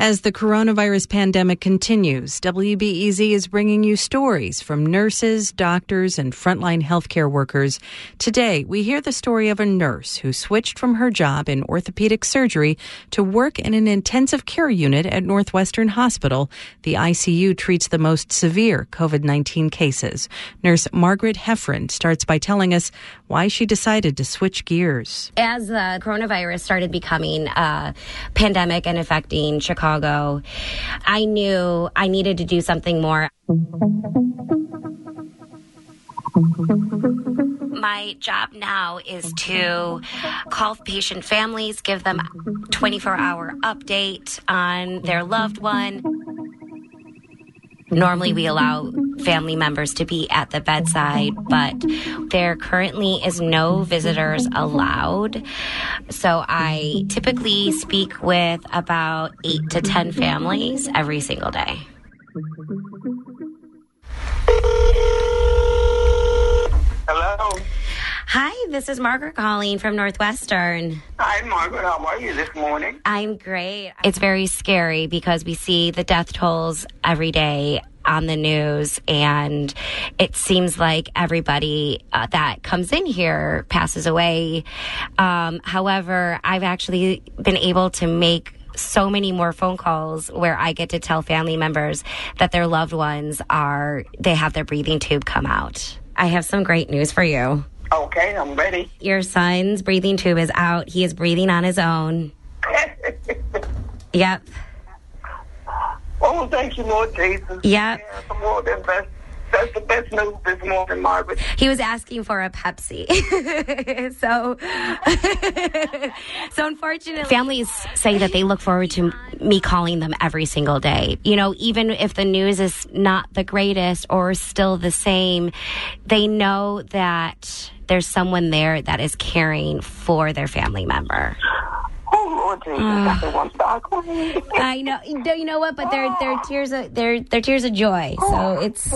As the coronavirus pandemic continues, WBEZ is bringing you stories from nurses, doctors, and frontline healthcare workers. Today, we hear the story of a nurse who switched from her job in orthopedic surgery to work in an intensive care unit at Northwestern Hospital. The ICU treats the most severe COVID 19 cases. Nurse Margaret Hefferon starts by telling us why she decided to switch gears. As the coronavirus started becoming a pandemic and affecting Chicago, Chicago, I knew I needed to do something more. My job now is to call patient families, give them 24 hour update on their loved one. Normally, we allow family members to be at the bedside, but there currently is no visitors allowed. So I typically speak with about eight to 10 families every single day. Hello. Hi, this is Margaret calling from Northwestern. Hi, Margaret. How are you this morning? I'm great. It's very scary because we see the death tolls every day on the news, and it seems like everybody uh, that comes in here passes away. Um, however, I've actually been able to make so many more phone calls where I get to tell family members that their loved ones are, they have their breathing tube come out. I have some great news for you. Okay, I'm ready. Your son's breathing tube is out. He is breathing on his own. yep. Oh, thank you, Lord Jesus. Yep. Yeah, more than best. That's the best news this morning, Margaret. He was asking for a Pepsi. so, so unfortunately, families say that they look forward to me calling them every single day. You know, even if the news is not the greatest or still the same, they know that there's someone there that is caring for their family member. Lord Jesus, I want to. I know. You know what? But they're they're tears of they're they're tears of joy. So it's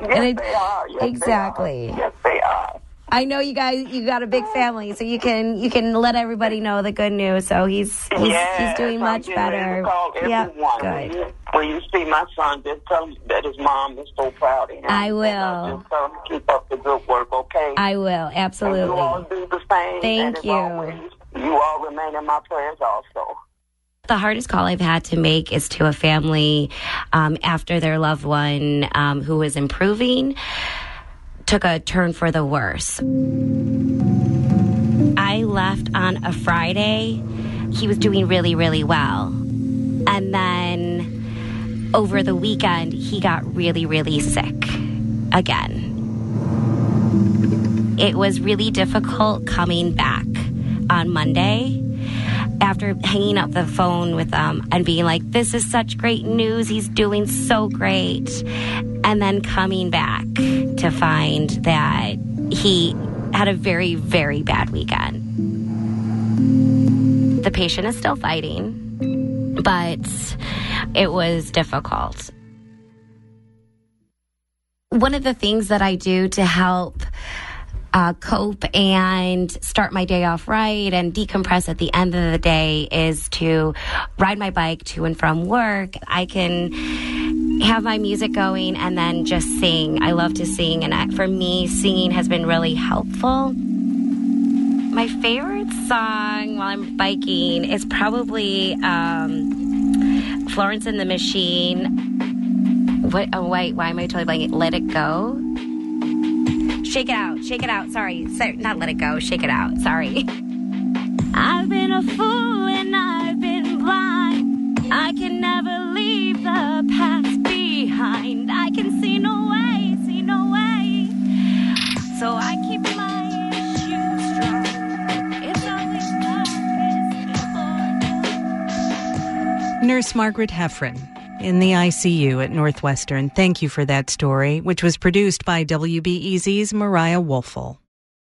Yes, it- they are. Yes, exactly. They are. Yes, they are. I know you guys. You got a big family, so you can you can let everybody know the good news. So he's he's, yes, he's doing much better. To Yeah, everyone. When good. you, when you see my son, just tell him that his mom is so proud of him. I And, uh, will. just tell him to keep up the good work, okay? I will And you all absolutely. do the same. Thank and you. You all remain in my prayers also. The hardest call I've had to make is to a family um, after their loved one um, who was improving took a turn for the worse. I left on a Friday. He was doing really, really well. And then over the weekend, he got really, really sick again. It was really difficult coming back on Monday after hanging up the phone with them and being like, this is such great news. He's doing so great. And then coming back to find that he had a very, very bad weekend. The patient is still fighting, but it was difficult. One of the things that I do to help uh, cope and start my day off right and decompress at the end of the day is to ride my bike to and from work. I can have my music going and then just sing. I love to sing, and for me, singing has been really helpful. My favorite song while I'm biking is probably um, Florence and the Machine. What? Oh, wait, why am I totally blanking? Let It Go. Shake it out, shake it out. Sorry, sorry, not let it go. Shake it out. Sorry. I've been a fool and I've been blind. I can never leave the past behind. I can see no way, see no way. So I keep my issues strong. Nurse Margaret Hefferon in the ICU at Northwestern. Thank you for that story, which was produced by WBEZ's Mariah Woelfel.